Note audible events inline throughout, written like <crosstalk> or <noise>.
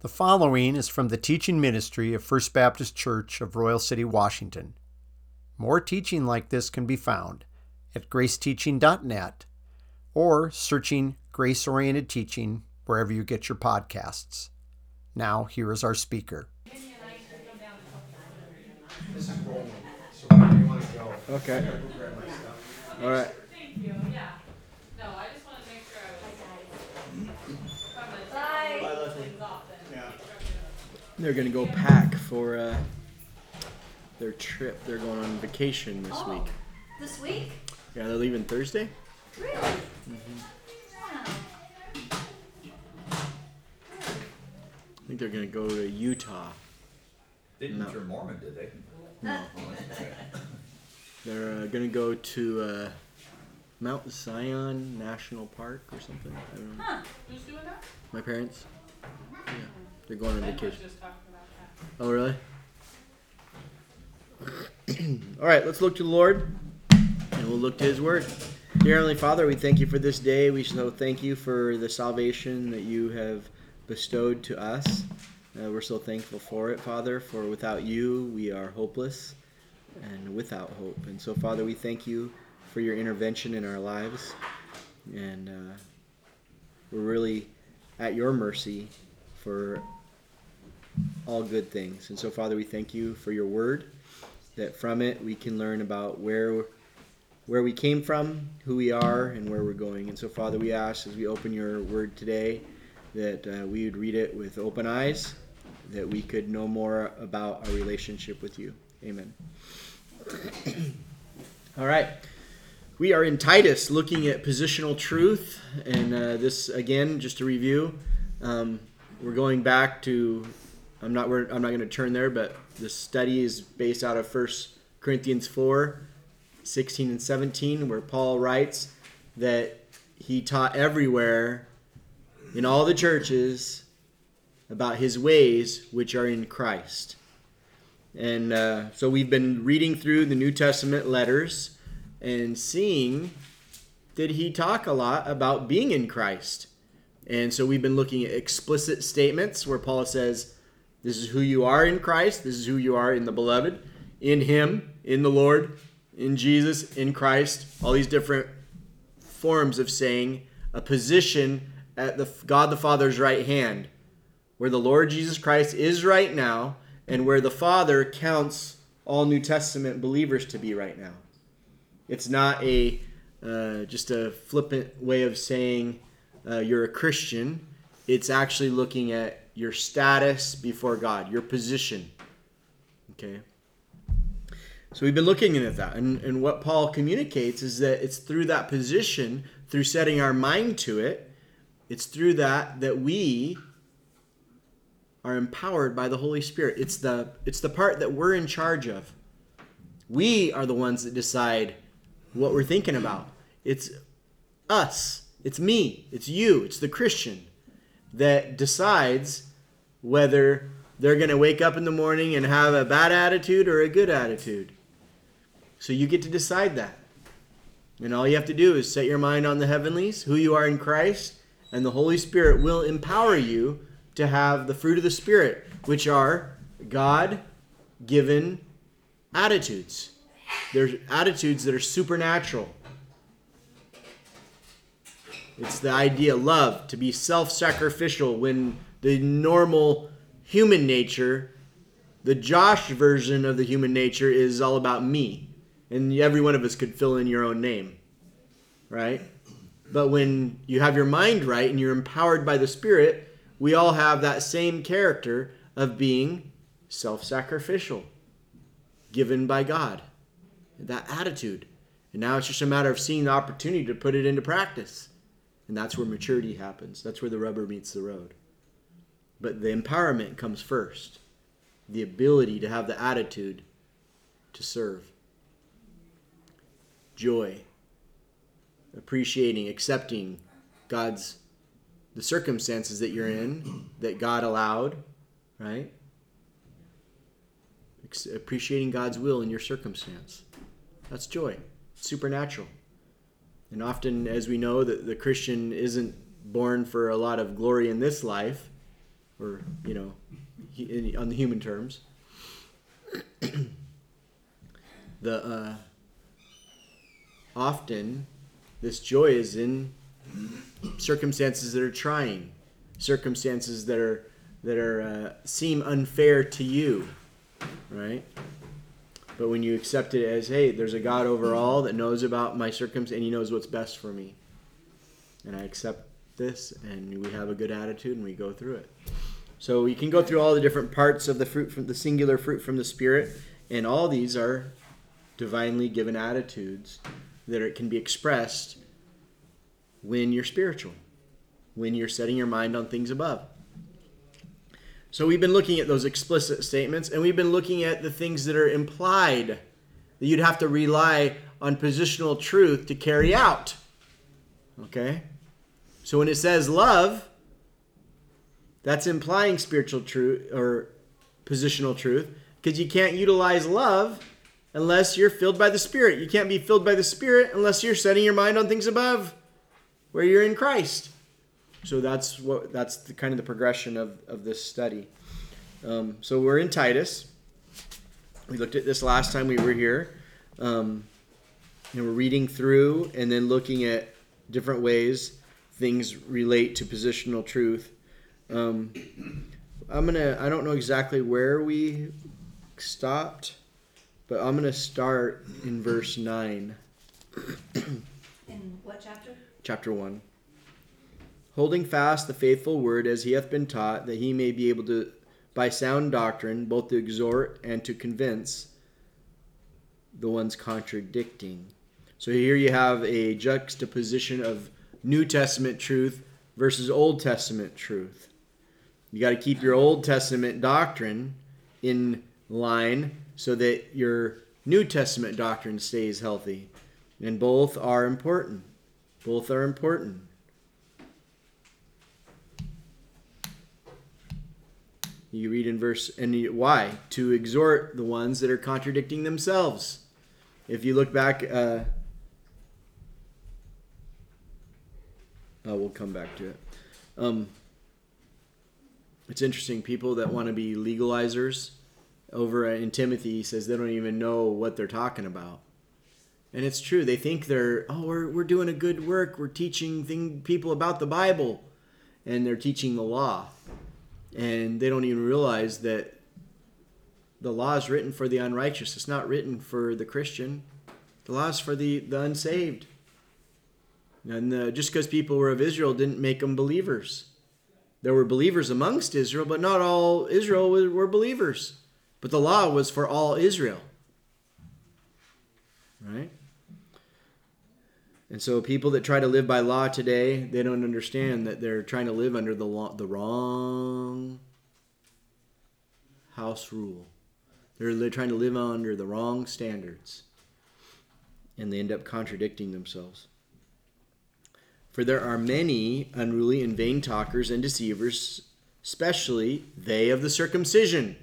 The following is from the teaching ministry of First Baptist Church of Royal City, Washington. More teaching like this can be found at graceteaching.net or searching Grace Oriented Teaching wherever you get your podcasts. Now, here is our speaker. Okay. All right. Thank you, yeah. No, I just wanted to make sure I was. From the things off then. They're gonna go pack for uh, their trip. They're going on vacation this Oh. week. This week? Yeah, they're leaving Thursday. Really? Wow. I think they're gonna go to Utah. They didn't No. turn Mormon, did they? No. They're uh, gonna go to uh, Mount Zion National Park or something. I don't know. Huh. Who's doing that? My parents. Yeah, they're going on Ben was vacation. just talking about that. Oh, really? <clears throat> All right, let's look to the Lord and we'll look to His Word. Dear Heavenly Father, we thank you for this day. We so thank you for the salvation that you have bestowed to us. Uh, we're so thankful for it, Father, for without you, we are hopeless and without hope. And so, Father, we thank you for your intervention in our lives. And uh, we're really at your mercy for all good things. And so, Father, we thank you for your word, that from it we can learn about where where we came from, who we are, and where we're going. And so, Father, we ask as we open your word today that uh, we would read it with open eyes, that we could know more about our relationship with you. Amen. <clears throat> All right. We are in Titus looking at positional truth. And uh, this, again, just to review, um, we're going back to I'm not I'm not going to turn there, but the study is based out of 1 Corinthians 4, 16 and 17, where Paul writes that he taught everywhere in all the churches about his ways which are in Christ. And uh, so we've been reading through the New Testament letters and seeing that he talk a lot about being in Christ. And so we've been looking at explicit statements where Paul says, This is who you are in Christ, this is who you are in the beloved, in Him, in the Lord, in Jesus, in Christ. All these different forms of saying a position at the God the Father's right hand, where the Lord Jesus Christ is right now, and where the Father counts all New Testament believers to be right now. It's not a uh, just a flippant way of saying uh, you're a Christian. It's actually looking at your status before God, your position. Okay. So we've been looking at that, and, and what Paul communicates is that it's through that position, through setting our mind to it, it's through that that we are empowered by the Holy Spirit. It's the it's the part that we're in charge of. We are the ones that decide what we're thinking about. It's us. It's me. It's you. It's the Christian that decides whether they're going to wake up in the morning and have a bad attitude or a good attitude. So you get to decide that. And all you have to do is set your mind on the heavenlies, who you are in Christ, and the Holy Spirit will empower you to have the fruit of the Spirit, which are God given attitudes. They're attitudes that are supernatural. It's the idea love, to be self sacrificial when the normal human nature, the Josh version of the human nature, is all about me. And every one of us could fill in your own name, right? But when you have your mind right and you're empowered by the Spirit, we all have that same character of being self sacrificial, given by God. That attitude. And now it's just a matter of seeing the opportunity to put it into practice. And that's where maturity happens. That's where the rubber meets the road. But the empowerment comes first the ability to have the attitude to serve. Joy. Appreciating, accepting God's the circumstances that you're in that God allowed, right? Appreciating God's will in your circumstance. That's joy. It's supernatural. And often, as we know, that the Christian isn't born for a lot of glory in this life, or you know, on the human terms. <coughs> the uh, often this joy is in circumstances that are trying, circumstances that are that are uh, seem unfair to you, right? But when you accept it as, hey, there's a God over all that knows about my circumstance and He knows what's best for me, and I accept this, and we have a good attitude and we go through it. So you can go through all the different parts of the fruit from the singular fruit from the Spirit, and all these are divinely given attitudes that it can be expressed when you're spiritual, when you're setting your mind on things above. So we've been looking at those explicit statements and we've been looking at the things that are implied that you'd have to rely on positional truth to carry out. Okay? So when it says love, that's implying spiritual truth or positional truth because you can't utilize love unless you're filled by the Spirit. You can't be filled by the Spirit unless you're setting your mind on things above where you're in Christ. So that's what that's the kind of the progression of, of this study. Um, so we're in Titus. We looked at this last time we were here. Um, and we're reading through and then looking at different ways things relate to positional truth. Um, I'm gonna. I don't know exactly where we stopped, but I'm gonna start in verse nine. <coughs> In what chapter? chapter 1. Holding fast the faithful word as he hath been taught, that he may be able to, by sound doctrine, both to exhort and to convince the ones contradicting. So here you have a juxtaposition of New Testament truth versus Old Testament truth. You got to keep your Old Testament doctrine in line so that your New Testament doctrine stays healthy. And both are important. Both are important. You read in verse, and why? To exhort the ones that are contradicting themselves. If you look back, uh, oh, we'll come back to it. Um, it's interesting. People that want to be legalizers over in Timothy says they don't even know what they're talking about. And it's true. They think they're, oh, we're, we're doing a good work. We're teaching thing, people about the Bible. And they're teaching the law. And they don't even realize that the law is written for the unrighteous. It's not written for the Christian. The law is for the, the unsaved. And uh, just because people were of Israel didn't make them believers. There were believers amongst Israel, but not all Israel were, believers. But the law was for all Israel. Right? And so people that try to live by law today, they don't understand that they're trying to live under the law, the wrong house rule. They're trying to live under the wrong standards. And they end up contradicting themselves. For there are many unruly and vain talkers and deceivers, especially they of the circumcision.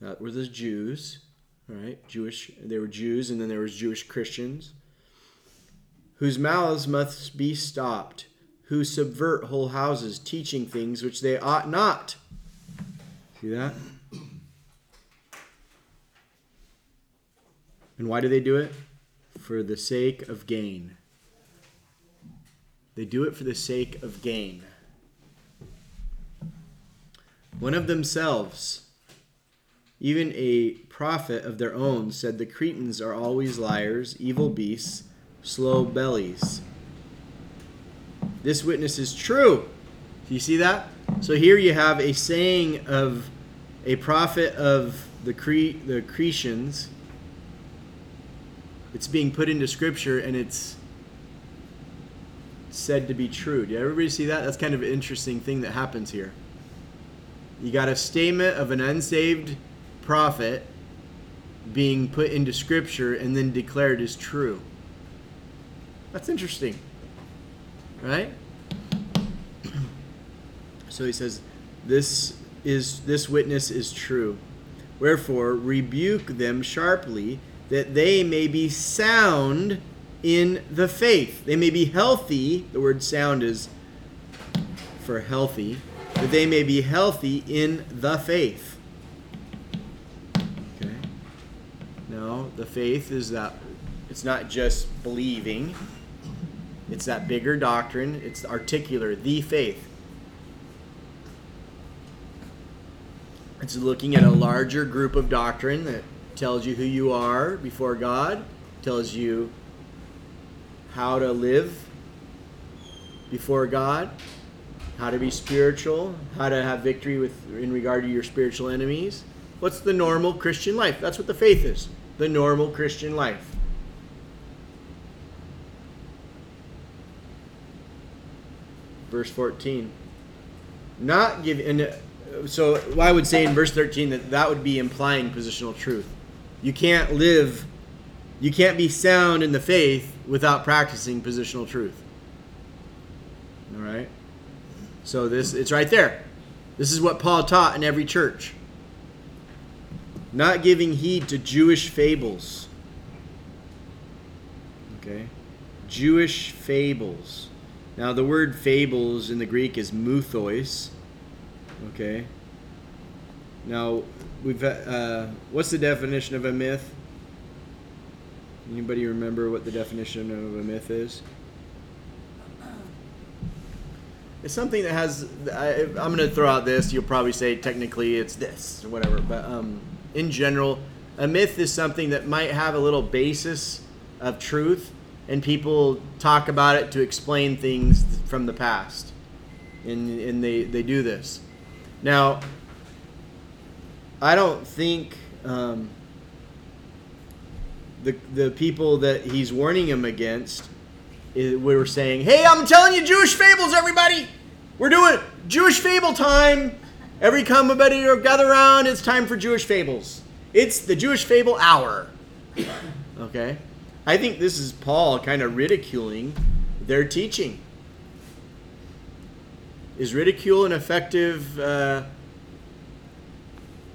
That were the Jews, right? Jewish. They were Jews, and then there was Jewish Christians whose mouths must be stopped, who subvert whole houses, teaching things which they ought not. See that? And why do they do it? For the sake of gain. They do it for the sake of gain. One of themselves, even a prophet of their own, said the Cretans are always liars, evil beasts, slow bellies. This witness is true. Do you see that? So here you have a saying of a prophet of the Cre- the Cretians. It's being put into scripture and it's said to be true. Did everybody see that? That's kind of an interesting thing that happens here. You got a statement of an unsaved prophet being put into scripture and then declared as true. That's interesting. Right? <clears throat> So he says, This is this witness is true. Wherefore rebuke them sharply, that they may be sound in the faith. They may be healthy. The word sound is for healthy. that they may be healthy in the faith. Okay. No, the faith is that it's not just believing. It's that bigger doctrine. It's articular, the faith. It's looking at a larger group of doctrine that tells you who you are before God, tells you how to live before God, how to be spiritual, how to have victory with in regard to your spiritual enemies. What's the normal Christian life? That's what the faith is. The normal Christian life. Verse 14. Not give and uh, so I would say in verse 13 that that would be implying positional truth. You can't live you can't be sound in the faith without practicing positional truth. All right? So this it's right there. This is what Paul taught in every church. Not giving heed to Jewish fables. Okay? Jewish fables. Now the word fables in the Greek is mythos. Okay? Now we've uh, what's the definition of a myth? Anybody remember what the definition of a myth is? It's something that has. I, I'm going to throw out this. You'll probably say technically it's this or whatever, but um, in general, a myth is something that might have a little basis of truth, and people talk about it to explain things from the past, and and they they do this. Now, I don't think. Um, the, the people that he's warning him against we were saying, "Hey, I'm telling you Jewish fables, everybody. We're doing Jewish fable time. Every come everybody gather around. It's time for Jewish fables. It's the Jewish fable hour." <coughs> okay, I think this is Paul kind of ridiculing their teaching. Is ridicule an effective uh,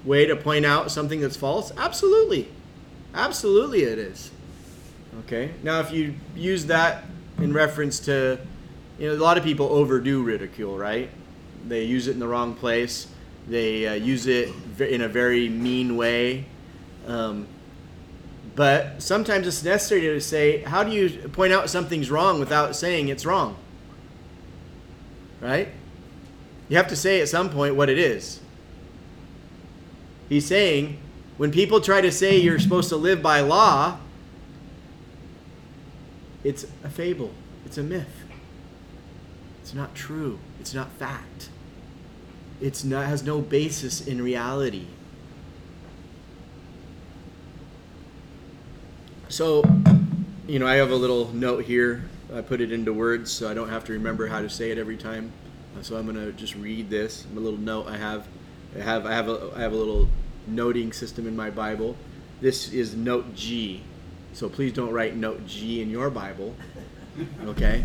way to point out something that's false? Absolutely. Absolutely, it is. Okay. Now, if you use that in reference to, you know, a lot of people overdo ridicule, right? They use it in the wrong place. They uh, use it in a very mean way. Um, but sometimes it's necessary to say, how do you point out something's wrong without saying it's wrong? Right? You have to say at some point what it is. He's saying, when people try to say you're supposed to live by law, it's a fable, it's a myth. It's not true, it's not fact. It's not has no basis in reality. So, you know, I have a little note here. I put it into words so I don't have to remember how to say it every time. Uh, so I'm going to just read this. A little note I have I have I have a I have a little noting system in my Bible. This is note G. So please don't write note G in your Bible. <laughs> Okay?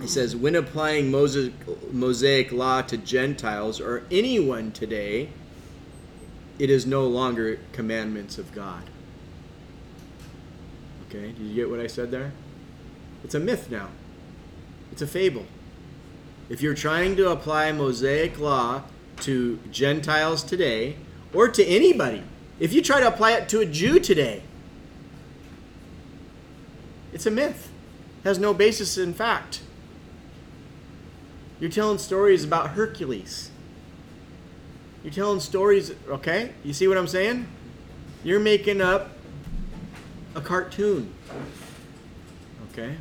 It says, when applying Moses, Mosaic law to Gentiles or anyone today, it is no longer commandments of God. Okay? Did you get what I said there? It's a myth now. It's a fable. If you're trying to apply Mosaic law to Gentiles today or to anybody. If you try to apply it to a Jew today, it's a myth. It has no basis in fact. You're telling stories about Hercules. You're telling stories, okay? You see what I'm saying? You're making up a cartoon. Okay?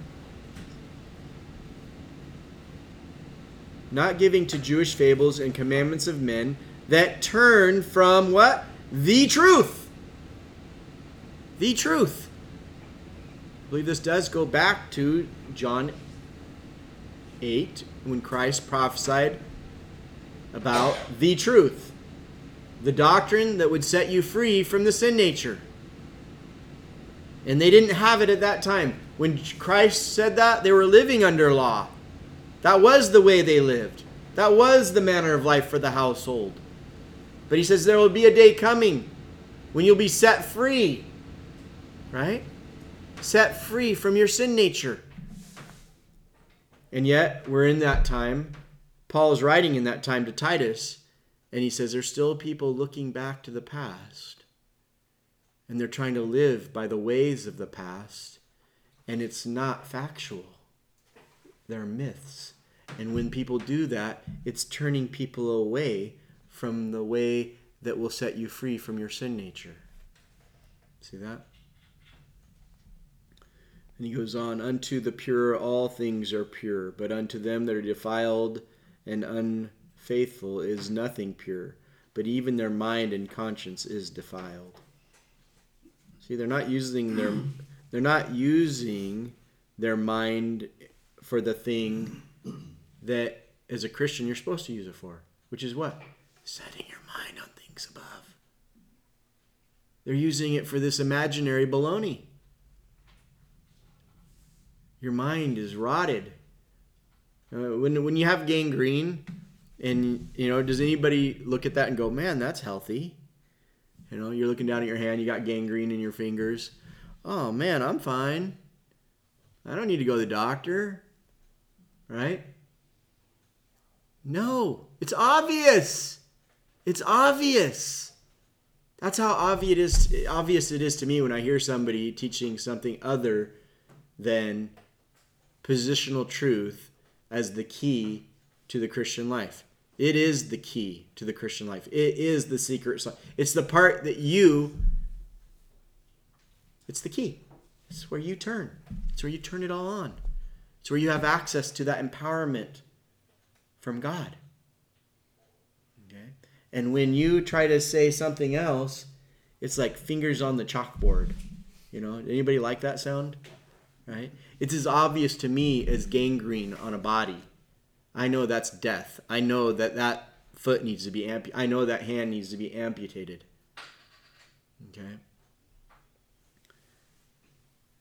Not giving to Jewish fables and commandments of men that turn from what? The truth. The truth. I believe this does go back to John 8 when Christ prophesied about the truth, the doctrine that would set you free from the sin nature. And they didn't have it at that time. When Christ said that, they were living under law. That was the way they lived. That was the manner of life for the household. But he says there will be a day coming when you'll be set free. Right? Set free from your sin nature. And yet, we're in that time Paul is writing in that time to Titus, and he says there's still people looking back to the past. And they're trying to live by the ways of the past, and it's not factual. They're myths. And when people do that, it's turning people away from the way that will set you free from your sin nature. See that? And he goes on, Unto the pure all things are pure, but unto them that are defiled and unfaithful is nothing pure, but even their mind and conscience is defiled. See, they're not using their they're not using their mind for the thing that as a Christian you're supposed to use it for, which is what? Setting your mind on things above. They're using it for this imaginary baloney. Your mind is rotted. Uh, when, when you have gangrene, and you know, does anybody look at that and go, "Man, that's healthy"? You know, you're looking down at your hand, you got gangrene in your fingers. Oh man, I'm fine. I don't need to go to the doctor. Right? No, it's obvious. It's obvious. That's how obvious it is, obvious it is to me when I hear somebody teaching something other than positional truth as the key to the Christian life. It is the key to the Christian life. It is the secret. It's the part that you, it's the key. It's where you turn. It's where you turn it all on. It's where you have access to that empowerment from God. Okay? And when you try to say something else, it's like fingers on the chalkboard. You know, anybody like that sound? Right? It's as obvious to me as gangrene on a body. I know that's death. I know that that foot needs to be amputated. I know that hand needs to be amputated. Okay?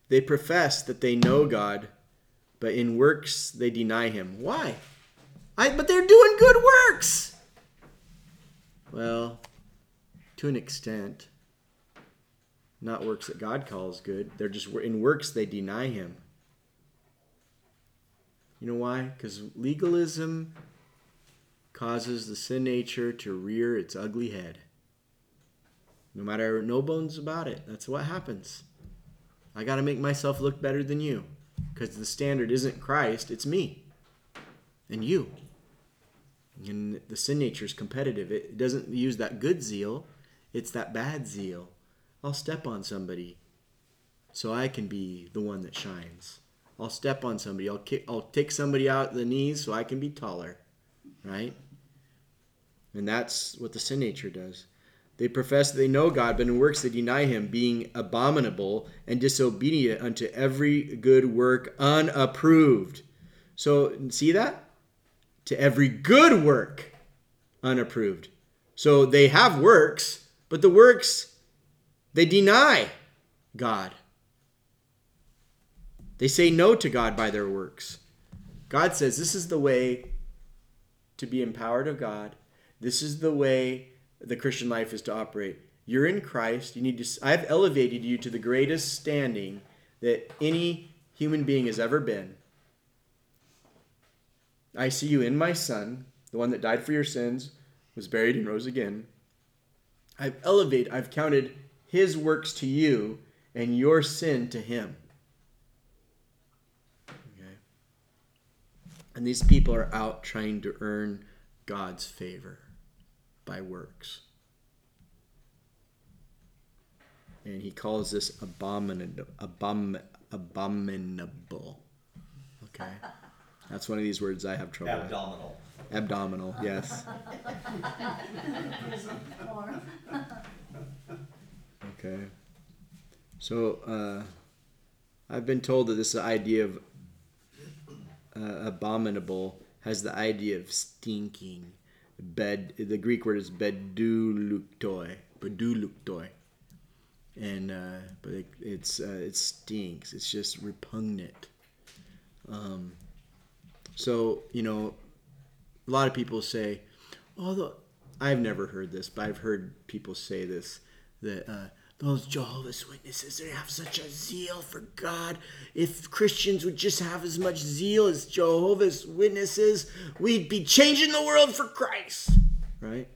They profess that they know God, but in works they deny him. Why? I, but they're doing good works. Well, to an extent, not works that God calls good. They're just in works they deny him. You know why? Because legalism causes the sin nature to rear its ugly head. No matter, no bones about it. That's what happens. I got to make myself look better than you because the standard isn't Christ, it's me and you. And the sin nature is competitive. It doesn't use that good zeal, it's that bad zeal. I'll step on somebody so I can be the one that shines. I'll step on somebody. I'll kick, I'll take somebody out the knees so I can be taller, right? And that's what the sin nature does. They profess that they know God, but in works they deny Him, being abominable and disobedient unto every good work, unapproved. So, see that? To every good work, unapproved. So they have works, but the works, they deny God. They say no to God by their works. God says this is the way to be empowered of God. This is the way the Christian life is to operate. You're in Christ. You need to I've elevated you to the greatest standing that any human being has ever been. I see you in my son, the one that died for your sins, was buried and rose again. I've elevated, I've counted his works to you and your sin to him. Okay. And these people are out trying to earn God's favor by works. And he calls this abominable. Abom, abominable. Okay. <laughs> That's one of these words I have trouble Abdominal. with. Abdominal, yes. <laughs> okay. So, uh, I've been told that this idea of uh, abominable has the idea of stinking. Bed. The Greek word is beduluktoi. Beduluktoi. And uh, but it, it's uh, it stinks. It's just repugnant. Um, so you know, a lot of people say, although I've never heard this, but I've heard people say this that uh, those Jehovah's Witnesses, they have such a zeal for God. If Christians would just have as much zeal as Jehovah's Witnesses, we'd be changing the world for Christ. Right?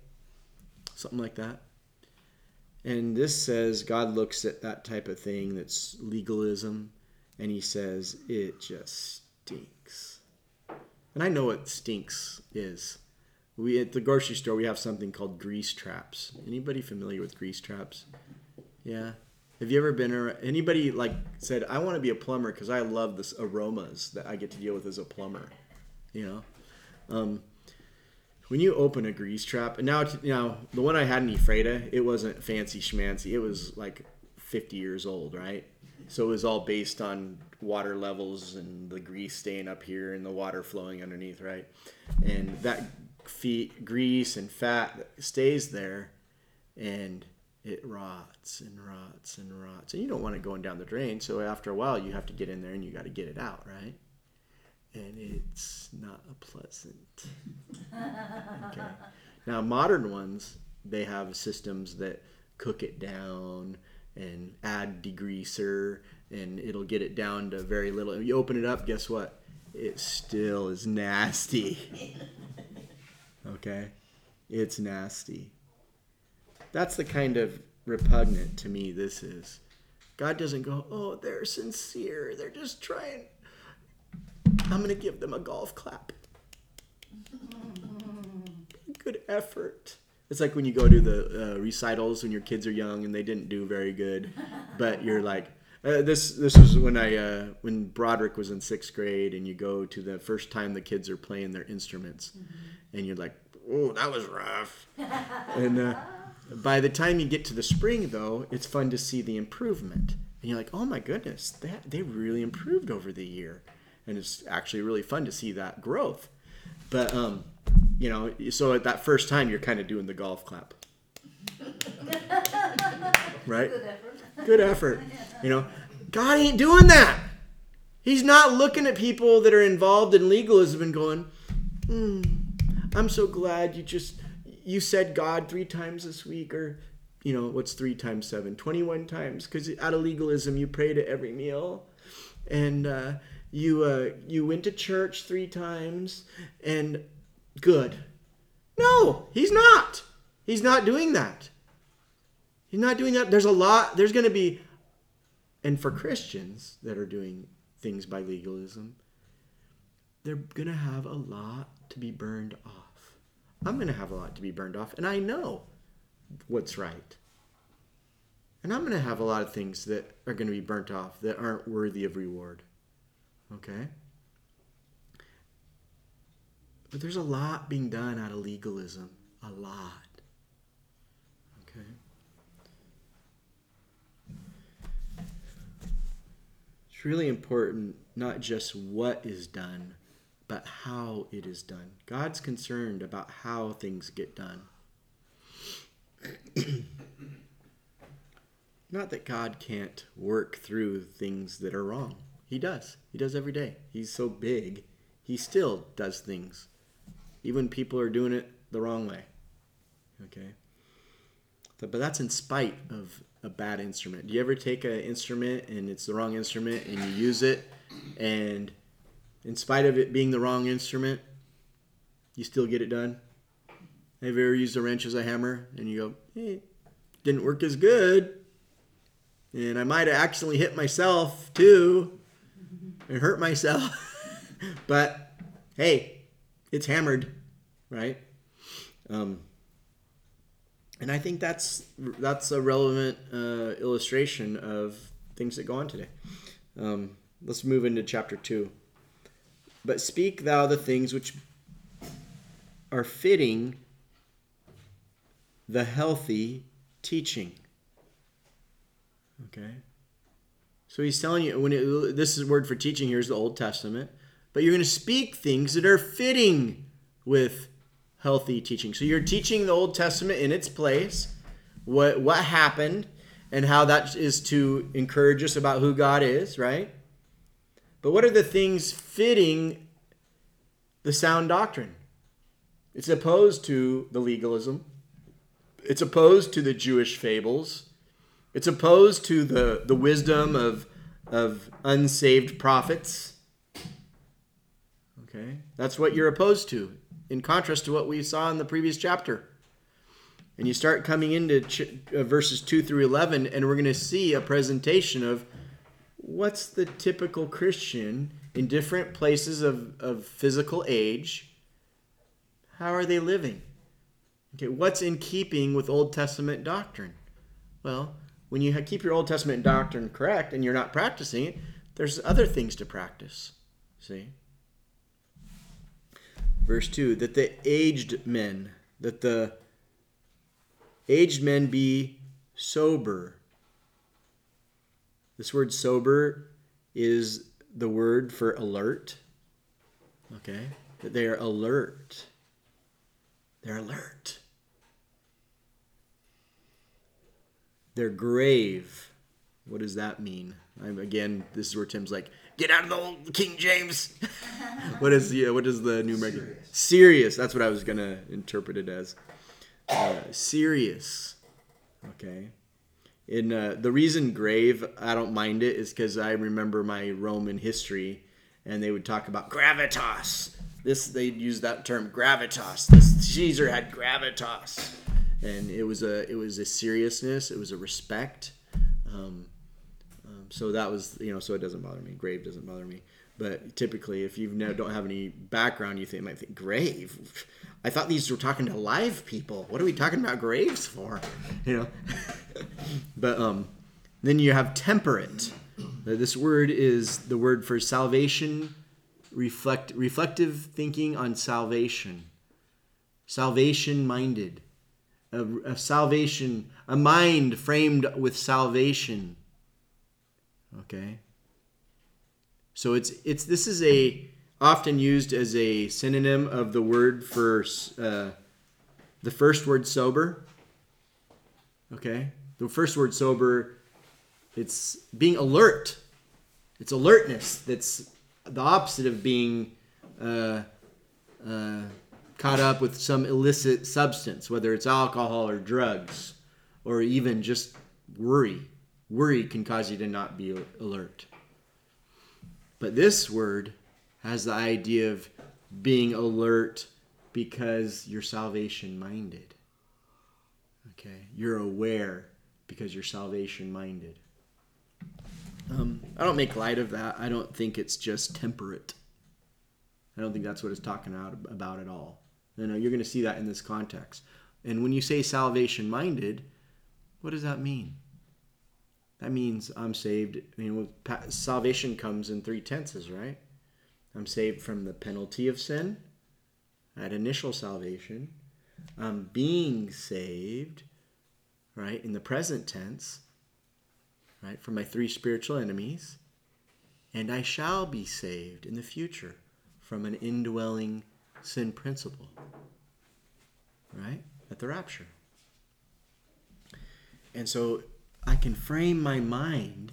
Something like that. And this says God looks at that type of thing that's legalism and he says it just stinks. And I know what stinks is. We at the grocery store we have something called grease traps. Anybody familiar with grease traps? Yeah. Have you ever been around, anybody like said I want to be a plumber because I love this aromas that I get to deal with as a plumber, you know? Um, when you open a grease trap, and now you know the one I had in Ephrata, it wasn't fancy schmancy. It was like 50 years old, right? So it was all based on water levels and the grease staying up here and the water flowing underneath, right? And that feet grease and fat stays there, and it rots and rots and rots. And you don't want it going down the drain. So after a while, you have to get in there and you got to get it out, right? And it's not a pleasant. <laughs> Okay. Now, modern ones, they have systems that cook it down and add degreaser and it'll get it down to very little. You open it up, guess what? It still is nasty. <laughs> Okay? It's nasty. That's the kind of repugnant to me this is. God doesn't go, oh, they're sincere. They're just trying. I'm going to give them a golf clap. Good effort. It's like when you go to the uh, recitals when your kids are young and they didn't do very good, but you're like, uh, this this was when I uh, when Broderick was in sixth grade, and you go to the first time the kids are playing their instruments, and you're like, oh, that was rough, and uh, by the time you get to the spring, though, it's fun to see the improvement. And you're like, oh my goodness, that, they really improved over the year. And it's actually really fun to see that growth. But, um, you know, so at that first time, you're kind of doing the golf clap. <laughs> right? Good effort. You know, God ain't doing that. He's not looking at people that are involved in legalism and going, hmm, I'm so glad you just you said God three times this week, or you know, what's three times seven? 21 times, because out of legalism, you prayed at every meal, and uh, you uh, you went to church three times, and good. No, he's not. He's not doing that. He's not doing that. There's a lot. There's going to be, and for Christians that are doing things by legalism, they're going to have a lot to be burned off. I'm going to have a lot to be burned off, and I know what's right. And I'm going to have a lot of things that are going to be burnt off that aren't worthy of reward. Okay? But there's a lot being done out of legalism. A lot. Okay? It's really important not just what is done, but how it is done. God's concerned about how things get done. <clears throat> Not that God can't work through things that are wrong. He does. He does every day. He's so big, he still does things. Even people are doing it the wrong way. Okay? But that's in spite of a bad instrument. Do you ever take an instrument and it's the wrong instrument and you use it and in spite of it being the wrong instrument, you still get it done. Have you ever used a wrench as a hammer and you go, hey, didn't work as good? And I might have accidentally hit myself too and hurt myself. <laughs> but hey, it's hammered, right? Um, and I think that's that's a relevant uh, illustration of things that go on today. Um, let's move into chapter two. But speak thou the things which are fitting the healthy teaching. Okay? So he's telling you when it, this is word for teaching here is the Old Testament, but you're going to speak things that are fitting with healthy teaching. So you're teaching the Old Testament in its place, what what happened and how that is to encourage us about who God is, right? But what are the things fitting the sound doctrine? It's opposed to the legalism. It's opposed to the Jewish fables. It's opposed to the, the wisdom of, of unsaved prophets. Okay? That's what you're opposed to, in contrast to what we saw in the previous chapter. And you start coming into ch- uh, verses 2 through 11, and we're going to see a presentation of what's the typical Christian in different places of, of physical age. How are they living? Okay, what's in keeping with Old Testament doctrine? Well, when you keep your Old Testament doctrine correct and you're not practicing it, there's other things to practice. See? Verse 2 that the aged men, that the aged men be sober. This word sober is the word for alert. Okay? That they are alert. They're alert. They're grave. What does that mean? I'm, again, this is where Tim's like, get out of the old King James. <laughs> what is the what is the New American? Serious. serious. That's what I was gonna interpret it as. Uh, serious. Okay. In uh, the reason grave, I don't mind it is because I remember my Roman history, and they would talk about gravitas. This they'd use that term gravitas. This Caesar had gravitas and it was a it was a seriousness, it was a respect. Um, um, so that was you know so it doesn't bother me. Grave doesn't bother me. But typically, if you don't have any background, you think might think grave. I thought these were talking to live people. What are we talking about graves for? <laughs> You know. <laughs> but um, then you have temperate. This word is the word for salvation, reflect reflective thinking on salvation, salvation minded of, of salvation, a mind framed with salvation. Okay? So it's it's this is a often used as a synonym of the word for uh, the first word sober. Okay, the first word sober, it's being alert. It's alertness. That's the opposite of being uh, uh, caught up with some illicit substance, whether it's alcohol or drugs, or even just worry. Worry can cause you to not be alert. But this word has the idea of being alert because you're salvation minded. Okay, you're aware because you're salvation minded. Um, I don't make light of that. I don't think it's just temperate. I don't think that's what it's talking out about at all. You know, you're going to see that in this context. And when you say salvation minded, what does that mean? That means I'm saved. You know, salvation comes in three tenses, right? I'm saved from the penalty of sin at initial salvation. I'm being saved, right, in the present tense, right, from my three spiritual enemies. And I shall be saved in the future from an indwelling sin principle, right? At the rapture. And so I can frame my mind.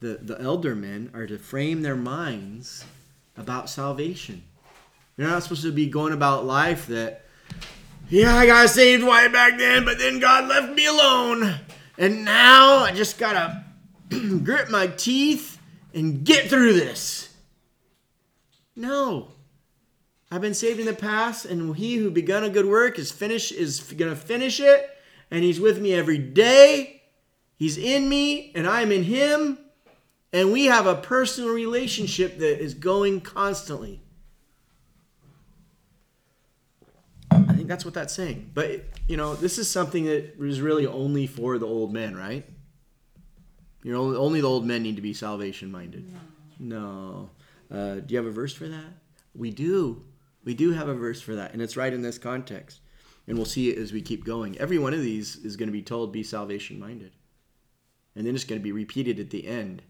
The, the elder men are to frame their minds about salvation. You're not supposed to be going about life that, yeah, I got saved way back then, but then God left me alone. And now I just got to <clears throat> grit my teeth and get through this. No. I've been saved in the past, and he who begun a good work is finish is gonna finish it, and he's with me every day. He's in me, and I'm in him, and we have a personal relationship that is going constantly. I think that's what that's saying. But you know, this is something that is really only for the old men, right? You know, only the old men need to be salvation minded. No. no. Uh, do you have a verse for that? We do. We do have a verse for that, and it's right in this context. And we'll see it as we keep going. Every one of these is going to be told, be salvation minded. And then it's going to be repeated at the end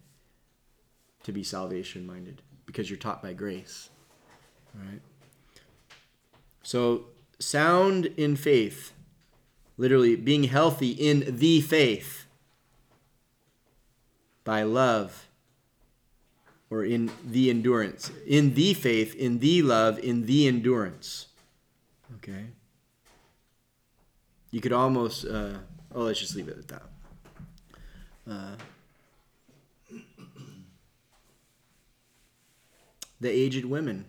to be salvation minded because you're taught by grace. Right? So, sound in faith, literally being healthy in the faith by love or in the endurance, in the faith, in the love, in the endurance. Okay? You could almost, uh, oh, let's just leave it at that. Uh, <clears throat> the aged women,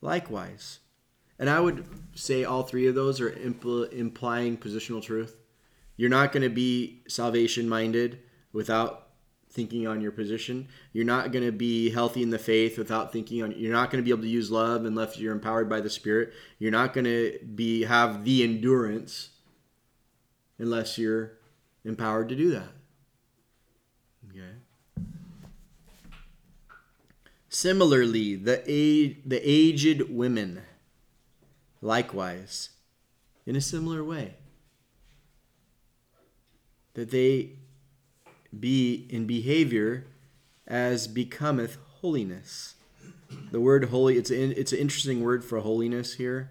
likewise. And I would say all three of those are impl- implying positional truth. You're not going to be salvation minded without thinking on your position. You're not going to be healthy in the faith without thinking on. You're not going to be able to use love unless you're empowered by the Spirit. You're not going to be have the endurance unless you're empowered to do that. Okay. Similarly, the a- the aged women, likewise, in a similar way, that they be in behavior as becometh holiness. The word holy, it's an, it's an interesting word for holiness here.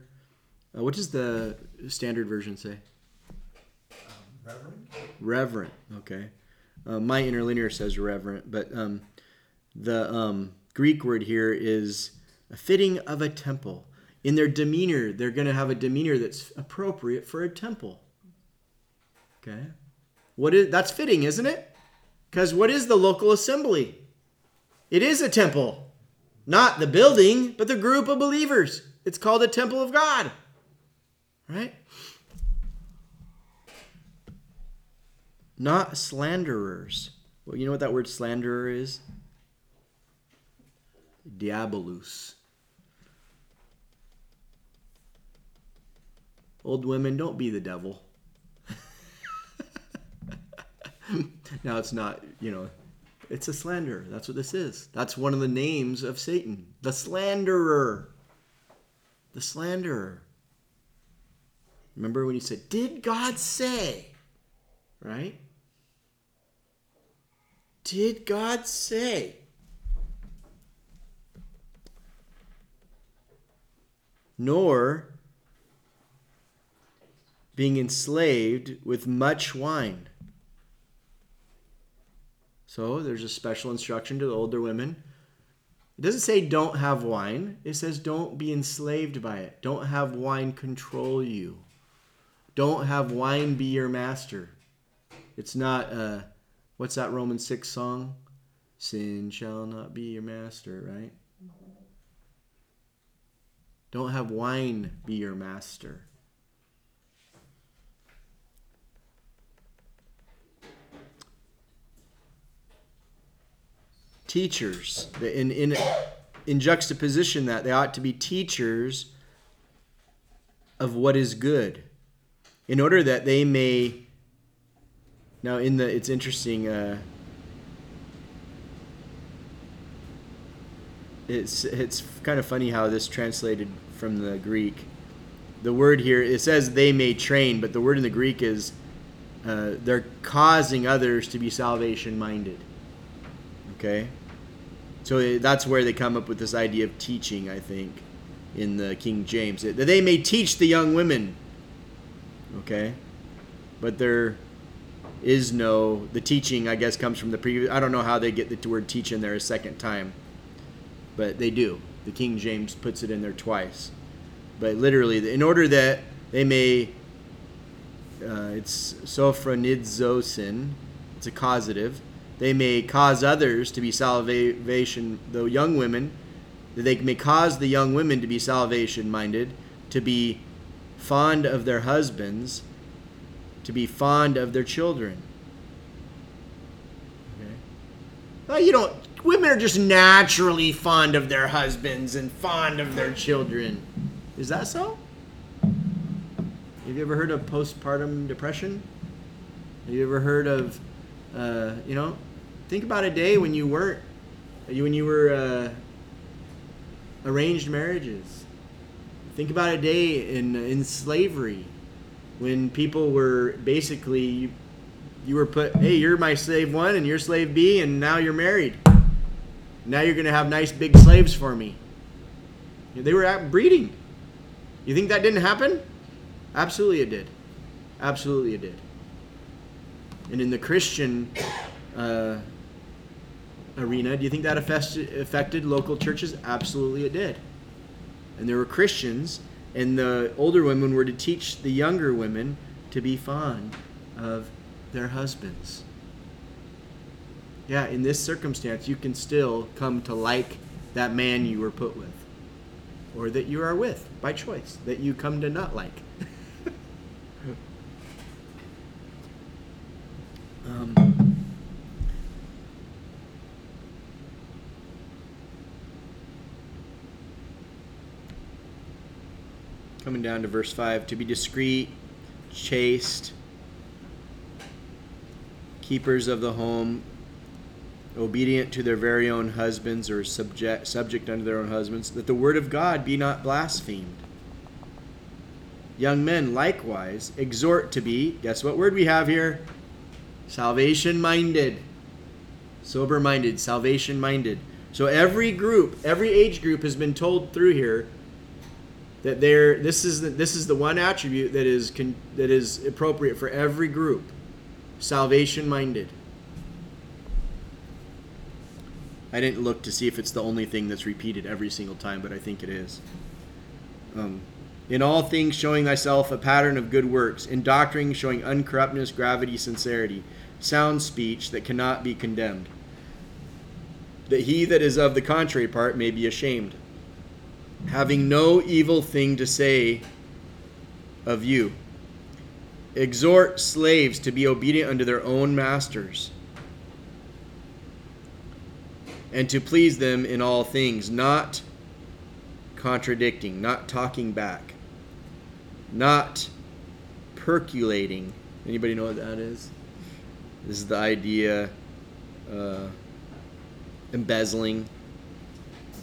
Uh, what does the standard version say? Reverend? Reverent. Okay. Uh, my interlinear says reverent, but um, the um, Greek word here is a fitting of a temple. In their demeanor, they're going to have a demeanor that's appropriate for a temple. Okay. What is that's fitting, isn't it? Because what is the local assembly? It is a temple. Not the building, but the group of believers. It's called a temple of God. Right? Not slanderers. Well, you know what that word slanderer is? Diabolus. Old women, don't be the devil. <laughs> now it's not, you know, it's a slanderer. That's what this is. That's one of the names of Satan. The slanderer. The slanderer. Remember when you said, Did God say? Right? Did God say? Nor being enslaved with much wine. So there's a special instruction to the older women. It doesn't say don't have wine, it says don't be enslaved by it. Don't have wine control you. Don't have wine be your master. It's not, uh, what's that Romans 6 song? Sin shall not be your master, right? Don't have wine be your master. teachers. In, in, in juxtaposition that, they ought to be teachers of what is good in order that they may now in the it's interesting uh, it's it's kind of funny how this translated from the greek the word here it says they may train but the word in the greek is uh, they're causing others to be salvation minded okay so that's where they come up with this idea of teaching, I think, in the King James. That they may teach the young women. Okay? But there is no, the teaching, I guess, comes from the previous. I don't know how they get the word teach in there a second time. But they do. The King James puts it in there twice. But literally, in order that they may, uh, it's sophronidzosin, it's a causative they may cause others to be salvation, the young women, that they may cause the young women to be salvation minded, to be fond of their husbands, to be fond of their children. Okay? Well, you don't, women are just naturally fond of their husbands and fond of their children. Is that so? Have you ever heard of postpartum depression? Have you ever heard of, uh, you know, Think about a day when you weren't, when you were uh, arranged marriages. Think about a day in in slavery, when people were basically you, you were put, hey, you're my slave one and you're slave B, and now you're married. Now you're gonna have nice big slaves for me. They were at breeding. You think that didn't happen? Absolutely, it did. Absolutely, it did. And in the Christian uh, arena, do you think that affected local churches? Absolutely, it did. And there were Christians, and the older women were to teach the younger women to be fond of their husbands. Yeah, in this circumstance, you can still come to like that man you were put with, or that you are with by choice, that you come to not like. <laughs> um, coming down to verse 5 to be discreet, chaste, keepers of the home, obedient to their very own husbands or subject, subject unto their own husbands, that the word of God be not blasphemed. Young men likewise exhort to be, guess what word we have here? Salvation minded. Sober minded, salvation minded. So every group, every age group has been told through here that there this is the, this is the one attribute that is con, that is appropriate for every group. Salvation minded. I didn't look to see if it's the only thing that's repeated every single time, but I think it is. Um, in all things, showing thyself a pattern of good works, in doctrine, showing uncorruptness, gravity, sincerity, sound speech that cannot be condemned. That he that is of the contrary part may be ashamed, having no evil thing to say of you. Exhort slaves to be obedient unto their own masters and to please them in all things, not contradicting, not talking back, not purloining. Anybody know what that is? This is the idea, uh, embezzling,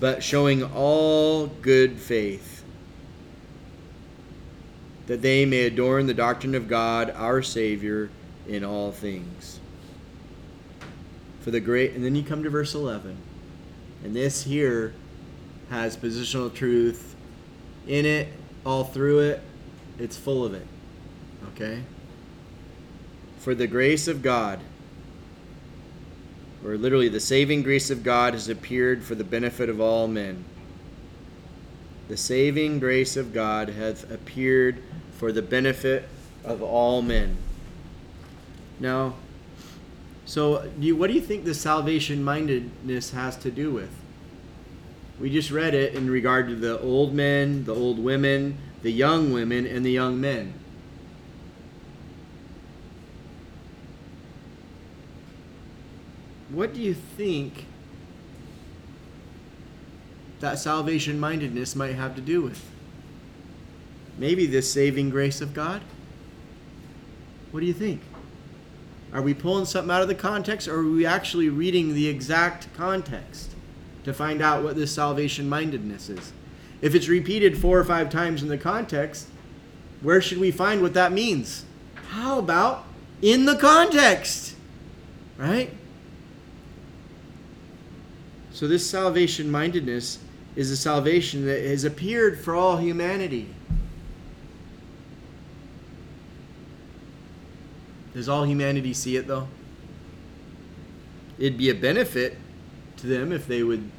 but showing all good faith, that they may adorn the doctrine of God, our Savior, in all things for the great and then you come to verse 11 and this here has positional truth in it all through it. It's full of it okay? For the grace of god or literally the saving grace of god has appeared for the benefit of all men. The saving grace of god hath appeared for the benefit of all men. Now so, you, what do you think the salvation mindedness has to do with? We just read it in regard to the old men, the old women, the young women, and the young men. What do you think that salvation mindedness might have to do with? Maybe the saving grace of God? What do you think? Are we pulling something out of the context or are we actually reading the exact context to find out what this salvation mindedness is? If it's repeated four or five times in the context, where should we find what that means? How about in the context? Right? So, this salvation mindedness is a salvation that has appeared for all humanity. Does all humanity see it though? It'd be a benefit to them if they would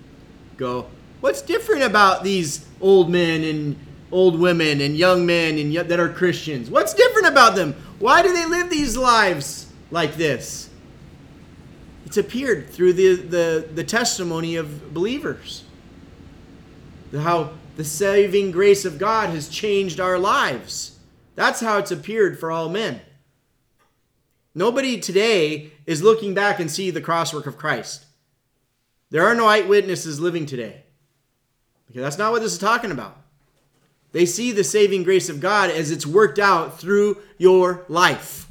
go, What's different about these old men and old women and young men and that are Christians? What's different about them? Why do they live these lives like this? It's appeared through the, the, the testimony of believers. How the saving grace of God has changed our lives. That's how it's appeared for all men. Nobody today is looking back and see the crosswork of Christ. There are no eyewitnesses living today. Okay, that's not what this is talking about. They see the saving grace of God as it's worked out through your life.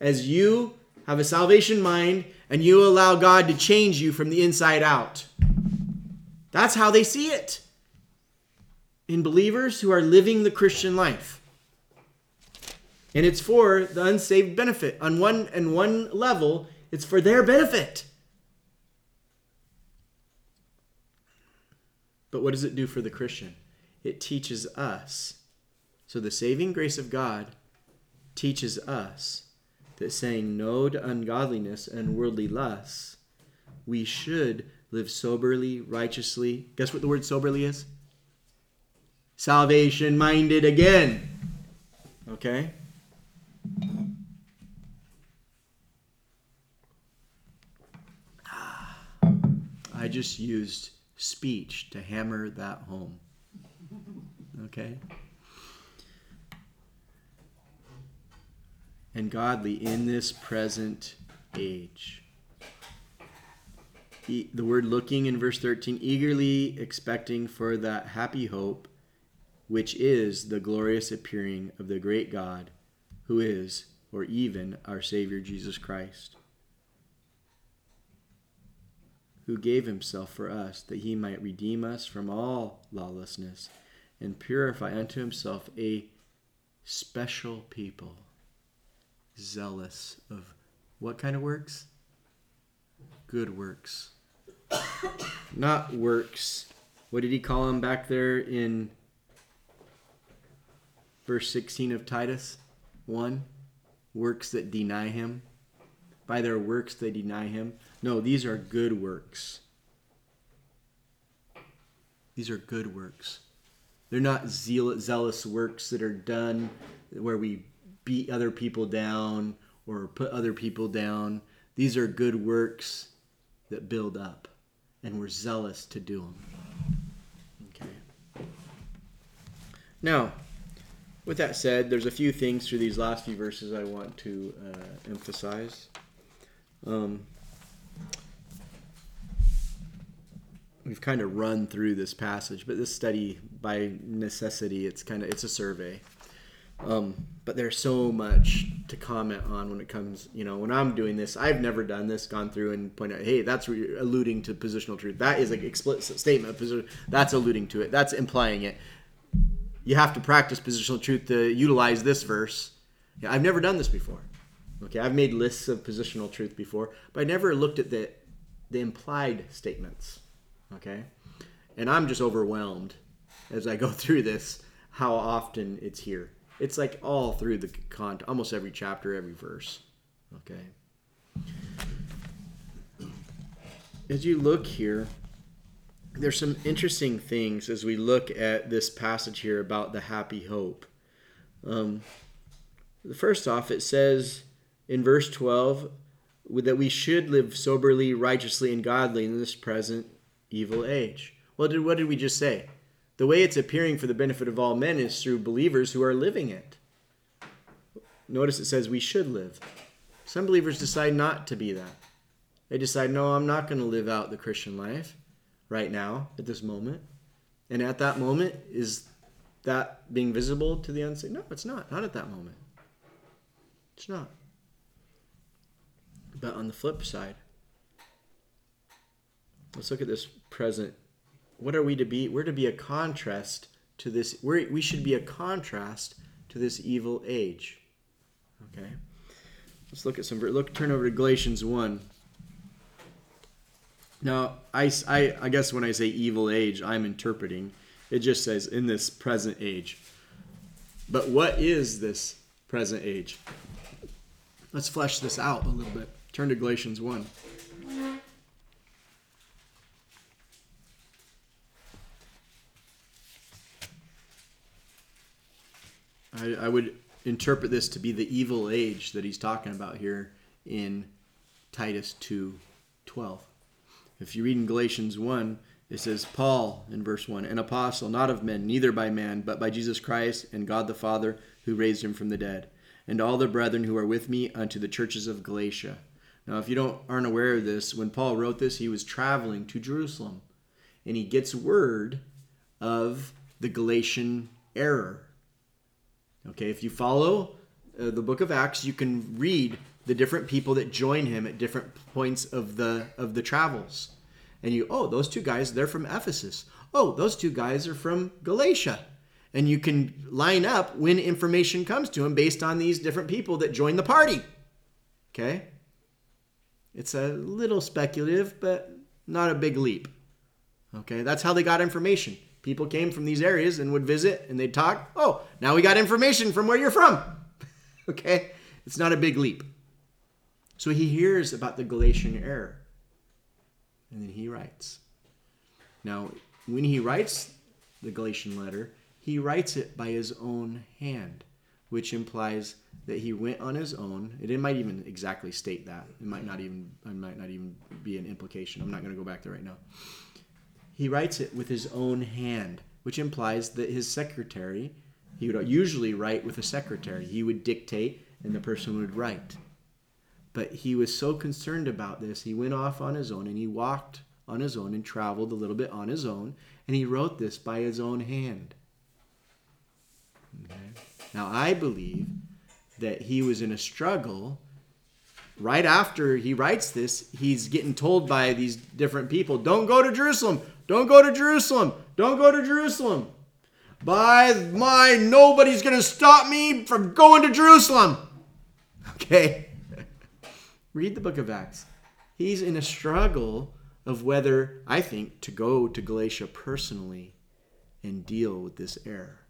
As you have a salvation mind and you allow God to change you from the inside out. That's how they see it. In believers who are living the Christian life. And it's for the unsaved benefit. On one and one level, it's for their benefit. But what does it do for the Christian? It teaches us. So the saving grace of God teaches us that saying no to ungodliness and worldly lusts, we should live soberly, righteously. Guess what the word soberly is? Salvation minded again. Okay? Just used speech to hammer that home. Okay? And godly in this present age. The word looking in verse 13, eagerly expecting for that happy hope, which is the glorious appearing of the great God, who is, or even, our Savior Jesus Christ who gave himself for us, that he might redeem us from all lawlessness and purify unto himself a special people, zealous of what kind of works? Good works. Not works. What did he call them back there in verse 16 of Titus 1? Works that deny him. By their works they deny him. No, these are good works. These are good works. They're not zeal- zealous works that are done where we beat other people down or put other people down. These are good works that build up, and we're zealous to do them. Okay. Now, with that said, there's a few things through these last few verses I want to uh, emphasize. Um, we've kind of run through this passage, but this study, by necessity, it's kind of it's a survey. Um, but there's so much to comment on when it comes. You know, when I'm doing this, I've never done this, gone through and point out, hey, that's alluding to positional truth. That is an explicit statement. That's alluding to it. That's implying it. You have to practice positional truth to utilize this verse. I've never done this before. Okay, I've made lists of positional truth before, but I never looked at the the implied statements. Okay, and I'm just overwhelmed as I go <laughs> through this how often it's here. It's like all through the con, almost every chapter, every verse. Okay. As you look here, there's some interesting things as we look at this passage here about the happy hope. Um, first off, it says in verse 12 that we should live soberly, righteously, and godly in this present evil age. Well, did, what did we just say? The way it's appearing for the benefit of all men is through believers who are living it. Notice it says we should live. Some believers decide not to be that. They decide, no, I'm not going to live out the Christian life right now, at this moment. And at that moment, is that being visible to the unsaved? No, it's not. Not at that moment. It's not. But on the flip side, let's look at this present. What are we to be? We're to be a contrast to this. We're, we should be a contrast to this evil age. Okay. Let's look at some. Look, turn over to Galatians one. Now, I, I, I guess when I say evil age, I'm interpreting. It just says in this present age. But what is this present age? Let's flesh this out a little bit. Turn to Galatians 1. I, I would interpret this to be the evil age that he's talking about here in Titus 2 12. If you read in Galatians 1, it says, Paul in verse 1, an apostle, not of men, neither by man, but by Jesus Christ and God the Father, who raised him from the dead, and all the brethren who are with me unto the churches of Galatia. Now, if you don't aren't aware of this, when Paul wrote this, he was traveling to Jerusalem, and he gets word of the Galatian error. Okay, if you follow uh, the book of Acts, you can read the different people that join him at different points of the of the travels. And you, oh, those two guys, they're from Ephesus. Oh, those two guys are from Galatia. And you can line up when information comes to him based on these different people that join the party. Okay? It's a little speculative, but not a big leap. Okay? That's how they got information. People came from these areas and would visit and they'd talk. Oh, now we got information from where you're from. <laughs> okay? It's not a big leap. So he hears about the Galatian error. And then he writes. Now, when he writes the Galatian letter, he writes it by his own hand. which implies that he went on his own. It might even exactly state that. It might not even it might not even be an implication. I'm not going to go back there right now. He writes it with his own hand, which implies that his secretary, he would usually write with a secretary. He would dictate and the person would write. But he was so concerned about this, he went off on his own and he walked on his own and traveled a little bit on his own, and he wrote this by his own hand. Okay. Now, I believe that he was in a struggle. Right after he writes this, he's getting told by these different people, Don't go to Jerusalem! Don't go to Jerusalem! Don't go to Jerusalem! By my, nobody's going to stop me from going to Jerusalem! Okay? <laughs> Read the book of Acts. He's in a struggle of whether, I think, to go to Galatia personally and deal with this error.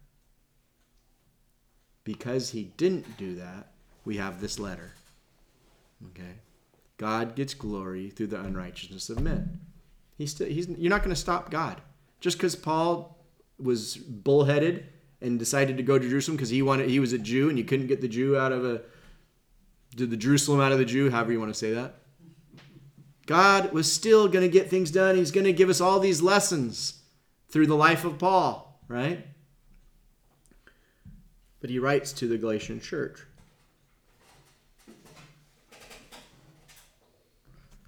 Because he didn't do that, we have this letter. Okay? God gets glory through the unrighteousness of men. He's still, he's, you're not going to stop God. Just because Paul was bullheaded and decided to go to Jerusalem because he wanted he was a Jew and you couldn't get the Jew out of a did the Jerusalem out of the Jew, however you want to say that. God was still going to get things done. He's going to give us all these lessons through the life of Paul, right? But he writes to the Galatian church.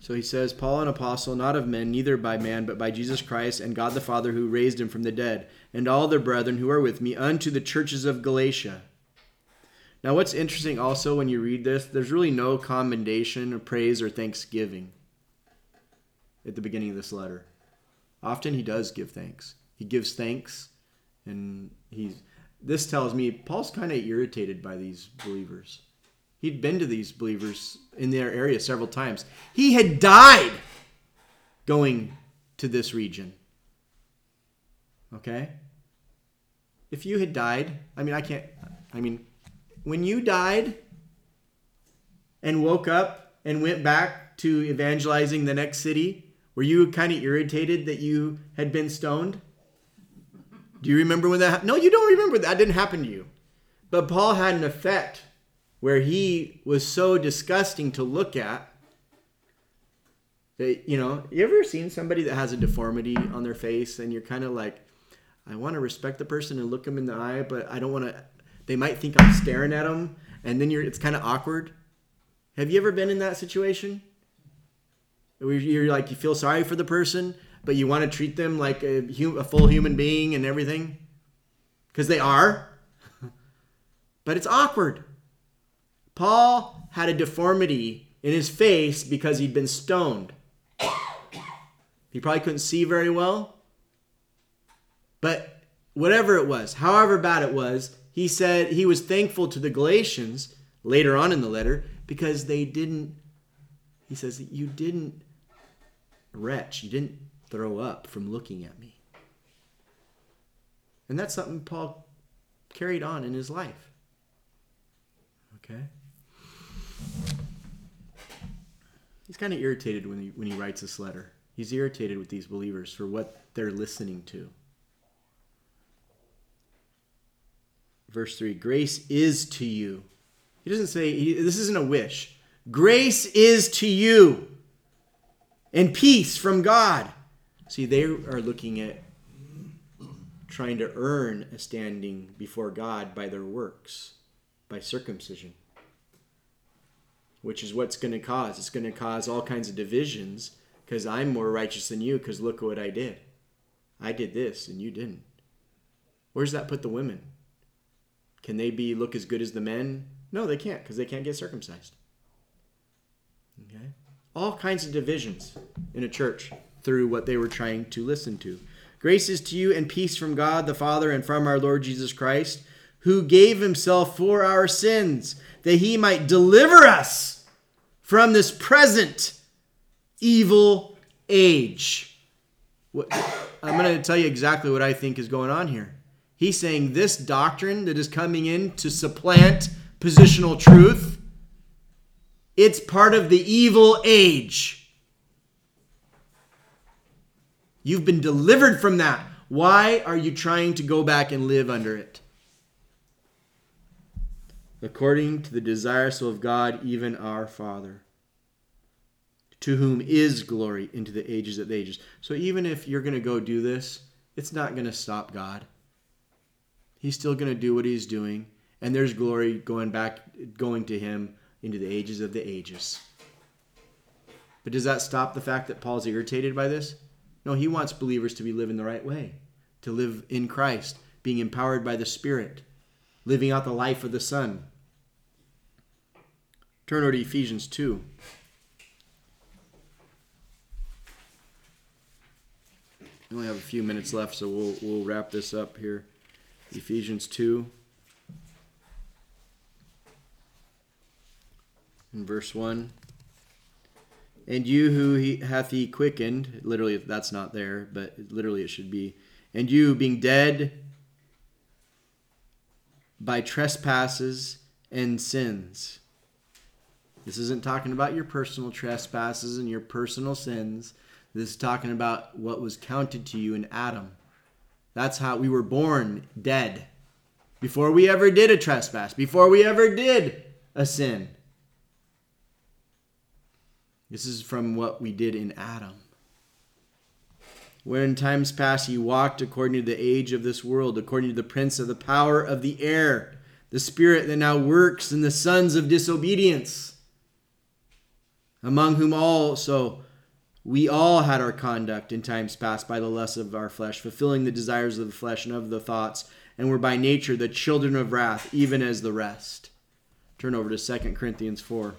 So he says, Paul, an apostle, not of men, neither by man, but by Jesus Christ and God the Father who raised him from the dead, and all the brethren who are with me, unto the churches of Galatia. Now, what's interesting also when you read this, there's really no commendation or praise or thanksgiving at the beginning of this letter. Often he does give thanks. He gives thanks, and he's. This tells me Paul's kind of irritated by these believers. He'd been to these believers in their area several times. He had died going to this region. Okay? If you had died, I mean, I can't, I mean, when you died and woke up and went back to evangelizing the next city, were you kind of irritated that you had been stoned? Do you remember when that happened? No, you don't remember that. didn't happen to you. But Paul had an effect where he was so disgusting to look at that you know you ever seen somebody that has a deformity on their face and you're kind of like i want to respect the person and look them in the eye but i don't want to they might think i'm staring at them and then you're it's kind of awkward. Have you ever been in that situation? Where you're like you feel sorry for the person but you want to treat them like a, a full human being and everything? Because they are. <laughs> But it's awkward Paul had a deformity in his face because he'd been stoned. He probably couldn't see very well. But whatever it was, however bad it was, he said he was thankful to the Galatians later on in the letter because they didn't, he says, you didn't retch, you didn't throw up from looking at me. And that's something Paul carried on in his life. Okay? He's kind of irritated when he, when he writes this letter. He's irritated with these believers for what they're listening to. Verse 3 Grace is to you. He doesn't say, this isn't a wish. Grace is to you and peace from God. See, they are looking at trying to earn a standing before God by their works, by circumcision which is what's going to cause. It's going to cause all kinds of divisions because I'm more righteous than you because look what I did. I did this and you didn't. Where's that put the women? Can they be look as good as the men? No, they can't because they can't get circumcised. Okay? All kinds of divisions in a church through what they were trying to listen to. Grace is to you and peace from God the Father and from our Lord Jesus Christ, who gave himself for our sins, that he might deliver us from this present evil age. I'm going to tell you exactly what I think is going on here. He's saying this doctrine that is coming in to supplant positional truth, it's part of the evil age. You've been delivered from that. Why are you trying to go back and live under it? According to the desires of God, even our Father, to whom is glory into the ages of the ages. So even if you're going to go do this, it's not going to stop God. He's still going to do what he's doing, and there's glory going back, going to him into the ages of the ages. But does that stop the fact that Paul's irritated by this? No, he wants believers to be living the right way, to live in Christ, being empowered by the Spirit, living out the life of the Son. Turn over to Ephesians 2. We only have a few minutes left, so we'll, we'll wrap this up here. Ephesians 2. In verse 1. And you who he hath he quickened, literally that's not there, but literally it should be. And you being dead by trespasses and sins. This isn't talking about your personal trespasses and your personal sins. This is talking about what was counted to you in Adam. That's how we were born dead. Before we ever did a trespass, before we ever did a sin. This is from what we did in Adam. Where in times past ye walked according to the age of this world, according to the prince of the power of the air, the spirit that now works in the sons of disobedience, among whom also we all had our conduct in times past by the lust of our flesh, fulfilling the desires of the flesh and of the thoughts, and were by nature the children of wrath, even as the rest. Turn over to 2 Corinthians 4.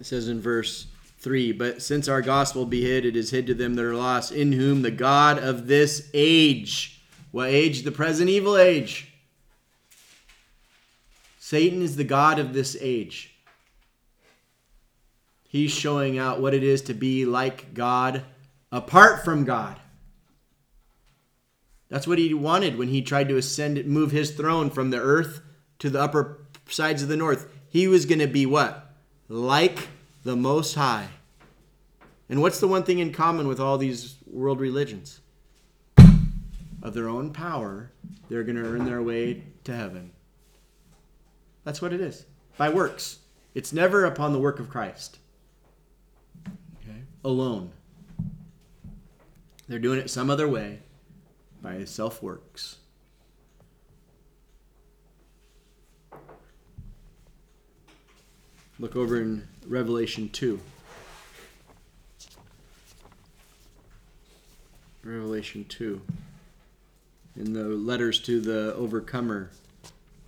It says in verse 3 But since our gospel be hid, it is hid to them that are lost, in whom the God of this age, what age? The present evil age. Satan is the God of this age. He's showing out what it is to be like God apart from God. That's what he wanted when he tried to ascend, move his throne from the earth to the upper sides of the north. He was going to be what? like the Most High. And what's the one thing in common with all these world religions? Of their own power, they're going to earn their way to heaven. That's what it is. By works. It's never upon the work of Christ. Okay? Alone. They're doing it some other way by self works. Look over in Revelation 2. Revelation 2. In the letters to the overcomer,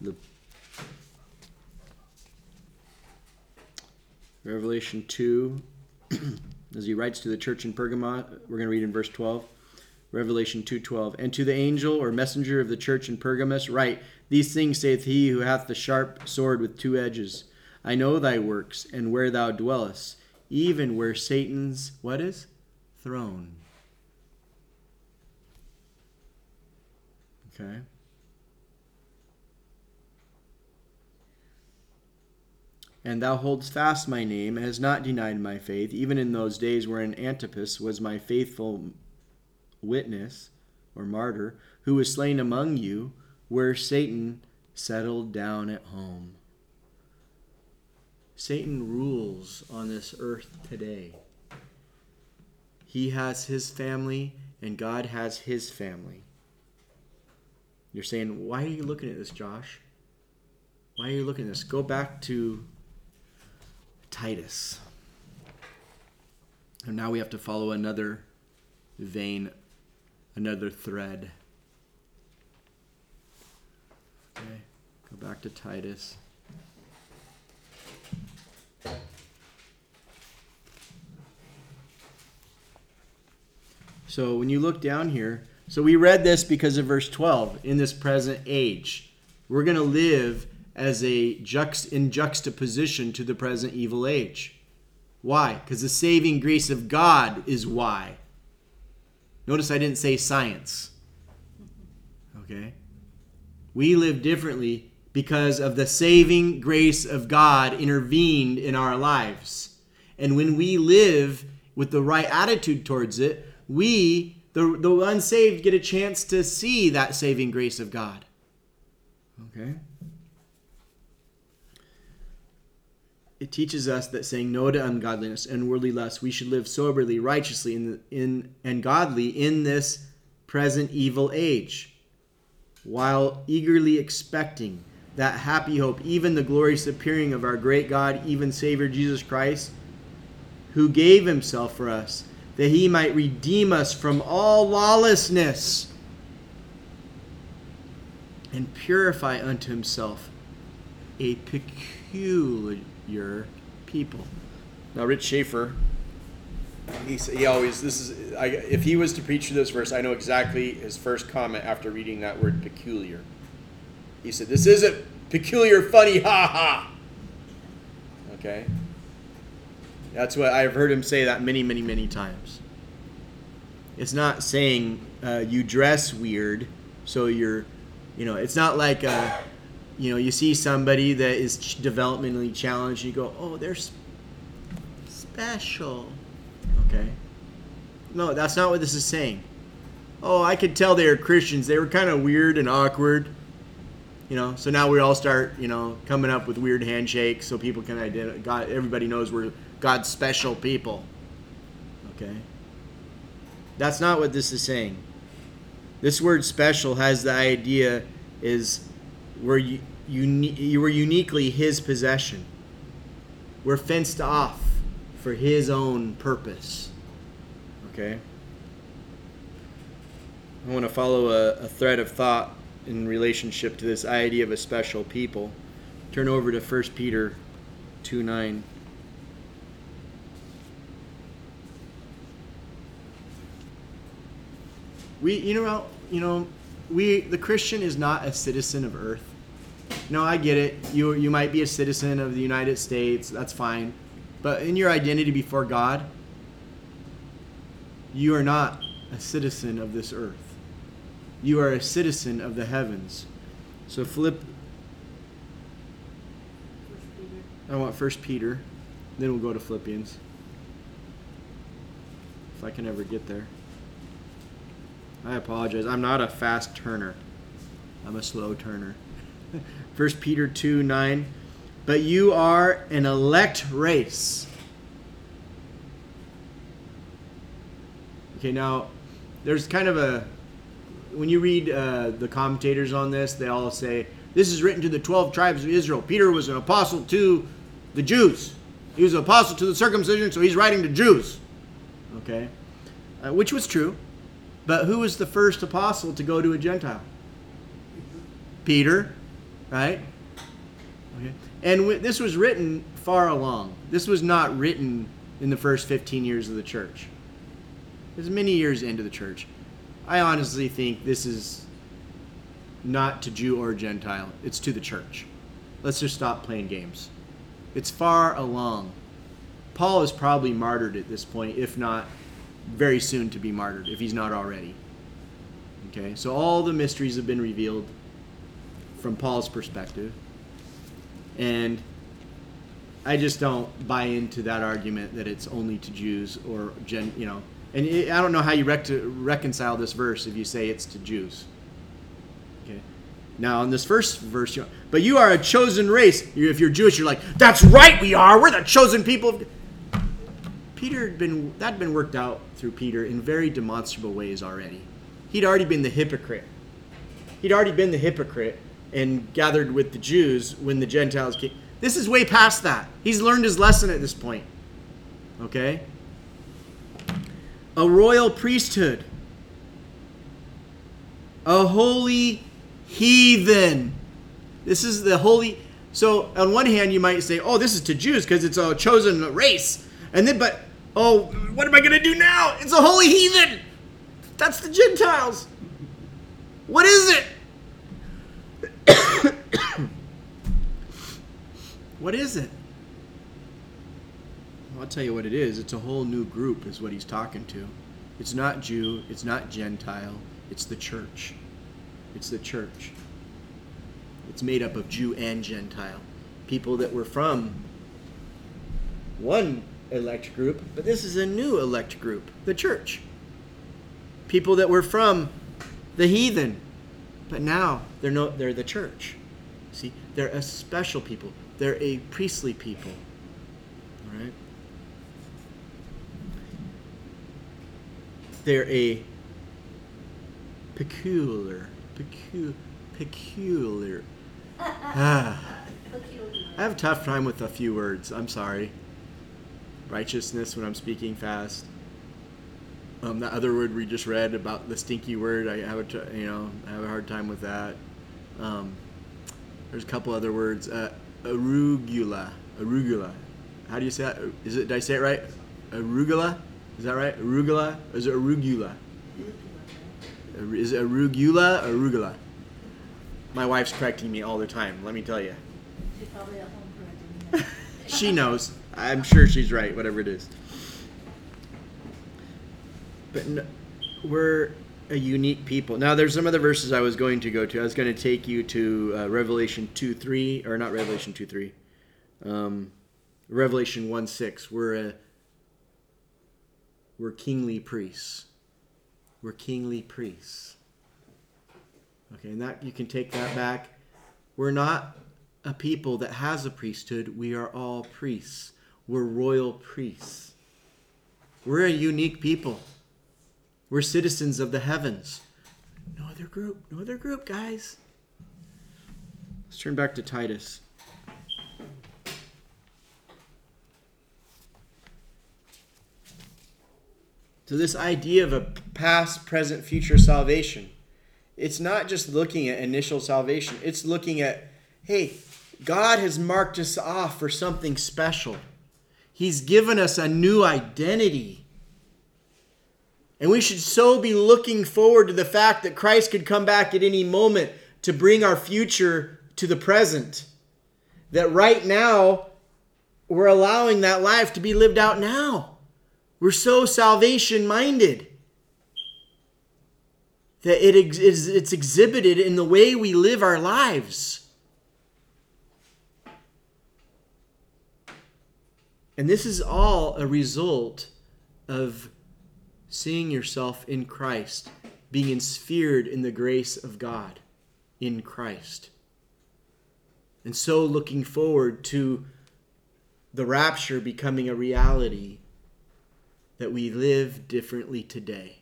the Revelation 2, <clears throat> as he writes to the church in Pergamon, we're going to read in verse 12. Revelation 2:12 And to the angel or messenger of the church in Pergamos write these things saith he who hath the sharp sword with two edges I know thy works and where thou dwellest, even where Satan's what is throne. Okay. And thou holdst fast my name, and hast not denied my faith, even in those days wherein Antipas was my faithful witness, or martyr, who was slain among you, where Satan settled down at home. Satan rules on this earth today. He has his family, and God has his family. You're saying, why are you looking at this, Josh? Why are you looking at this? Go back to Titus. And now we have to follow another vein, another thread. Okay, go back to Titus. So when you look down here, so we read this because of verse 12 in this present age. We're going to live as a juxt in juxtaposition to the present evil age. Why? Because the saving grace of God is why. Notice I didn't say science. Okay? We live differently because of the saving grace of God intervened in our lives. And when we live with the right attitude towards it, we, the, the unsaved, get a chance to see that saving grace of God. Okay? It teaches us that saying no to ungodliness and worldly lust, we should live soberly, righteously, in, in, and godly in this present evil age, while eagerly expecting that happy hope, even the glorious appearing of our great God, even Savior Jesus Christ, who gave himself for us, that he might redeem us from all lawlessness and purify unto himself a peculiar people. Now, Rich Schaefer, he, he always, this is, I, if he was to preach this verse, I know exactly his first comment after reading that word peculiar. He said, This isn't peculiar, funny, ha ha. Okay? That's what I've heard him say that many, many, many times. It's not saying uh, you dress weird, so you're, you know, it's not like, uh, you know, you see somebody that is developmentally challenged, and you go, oh, they're special. Okay? No, that's not what this is saying. Oh, I could tell they were Christians. They were kind of weird and awkward you know? So now we all start you know coming up with weird handshakes so people can identify god everybody knows we're god's special people. Okay? That's not what this is saying. This word special has the idea is we're you, you were uniquely his possession. We're fenced off for his own purpose. Okay? I want to follow a, a thread of thought in relationship to this idea of a special people. Turn over to 1 Peter 2 9. We, you know, you know, we, the Christian is not a citizen of earth. No, I get it. You, you might be a citizen of the United States. That's fine. But in your identity before God, you are not a citizen of this earth you are a citizen of the heavens. So flip. I want First Peter, then we'll go to Philippians. If I can ever get there. I apologize. I'm not a fast turner. I'm a slow turner. <laughs> First Peter 2 9. But you are an elect race. Okay, now there's kind of a when you read uh, the commentators on this, they all say this is written to the 12 tribes of Israel. Peter was an apostle to the Jews. He was an apostle to the circumcision, so he's writing to Jews. Okay? Uh, which was true. But who was the first apostle to go to a Gentile? Peter, right? Okay. And w- this was written far along. This was not written in the first 15 years of the church. It was many years into the church. I honestly think this is not to Jew or Gentile, it's to the church. Let's just stop playing games. It's far along. Paul is probably martyred at this point, if not very soon to be martyred, if he's not already. Okay, so all the mysteries have been revealed from Paul's perspective. And I just don't buy into that argument that it's only to Jews or gen, you know, and I don't know how you rec- reconcile this verse if you say it's to Jews. Okay. Now, in this first verse, you but you are a chosen race. If you're Jewish, you're like, that's right, we are. We're the chosen people. Peter had been that had been worked out through Peter in very demonstrable ways already. He'd already been the hypocrite. He'd already been the hypocrite and gathered with the Jews when the Gentiles came. This is way past that. He's learned his lesson at this point. Okay? A royal priesthood, a holy heathen. This is the holy. So on one hand, you might say, "Oh, this is to Jews because it's a chosen race," and then, but oh, what am I going to do now? It's a holy heathen. That's the Gentiles. What is it? <coughs> what is it? I'll tell you what it is. It's a whole new group, is what he's talking to. It's not Jew, it's not Gentile, it's the church. It's the church. It's made up of Jew and Gentile. People that were from one elect group, but this is a new elect group, the church. People that were from the heathen, but now they're no they're the church. See, they're a special people. They're a priestly people. All right? They're a peculiar, pecu, peculiar. Ah. I have a tough time with a few words. I'm sorry. Righteousness when I'm speaking fast. Um, that other word we just read about the stinky word, I have a t- you know I have a hard time with that. Um, there's a couple other words. Uh, arugula, arugula. How do you say that? Is it? Did I say it right? Arugula. Is that right? Arugula. Or is it arugula? Is it arugula or arugula? My wife's correcting me all the time. Let me tell you. She's probably at home correcting me. <laughs> She knows. I'm sure she's right, whatever it is. But no, we're a unique people. Now, there's some other verses I was going to go to. I was going to take you to uh, Revelation 2 3, or not Revelation 2 3, um, Revelation 1 6. We're a we're kingly priests. We're kingly priests. Okay, and that you can take that back. We're not a people that has a priesthood. We are all priests. We're royal priests. We're a unique people. We're citizens of the heavens. No other group. No other group, guys. Let's turn back to Titus. So, this idea of a past, present, future salvation, it's not just looking at initial salvation, it's looking at, hey, God has marked us off for something special. He's given us a new identity. And we should so be looking forward to the fact that Christ could come back at any moment to bring our future to the present. That right now, we're allowing that life to be lived out now. We're so salvation minded that it is it's exhibited in the way we live our lives. And this is all a result of seeing yourself in Christ, being ensphered in the grace of God in Christ. And so looking forward to the rapture becoming a reality that we live differently today.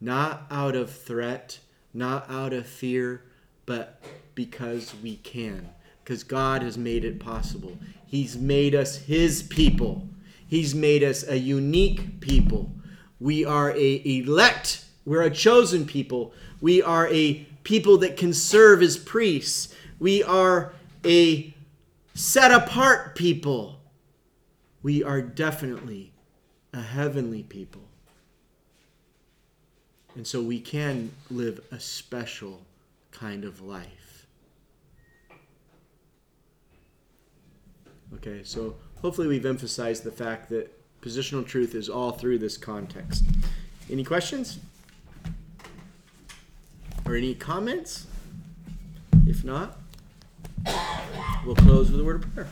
Not out of threat, not out of fear, but because we can. Because God has made it possible. He's made us His people. He's made us a unique people. We are a elect. We're a chosen people. We are a people that can serve as priests. We are a set apart people. We are definitely a heavenly people. And so we can live a special kind of life. Okay, so hopefully we've emphasized the fact that positional truth is all through this context. Any questions? Or any comments? If not, we'll close with a word of prayer.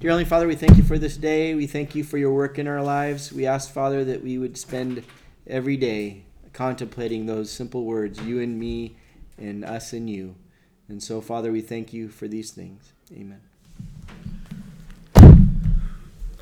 Dear Heavenly Father, we thank you for this day. We thank you for your work in our lives. We ask, Father, that we would spend every day contemplating those simple words, you and me, and us and you. And so, Father, we thank you for these things. Amen.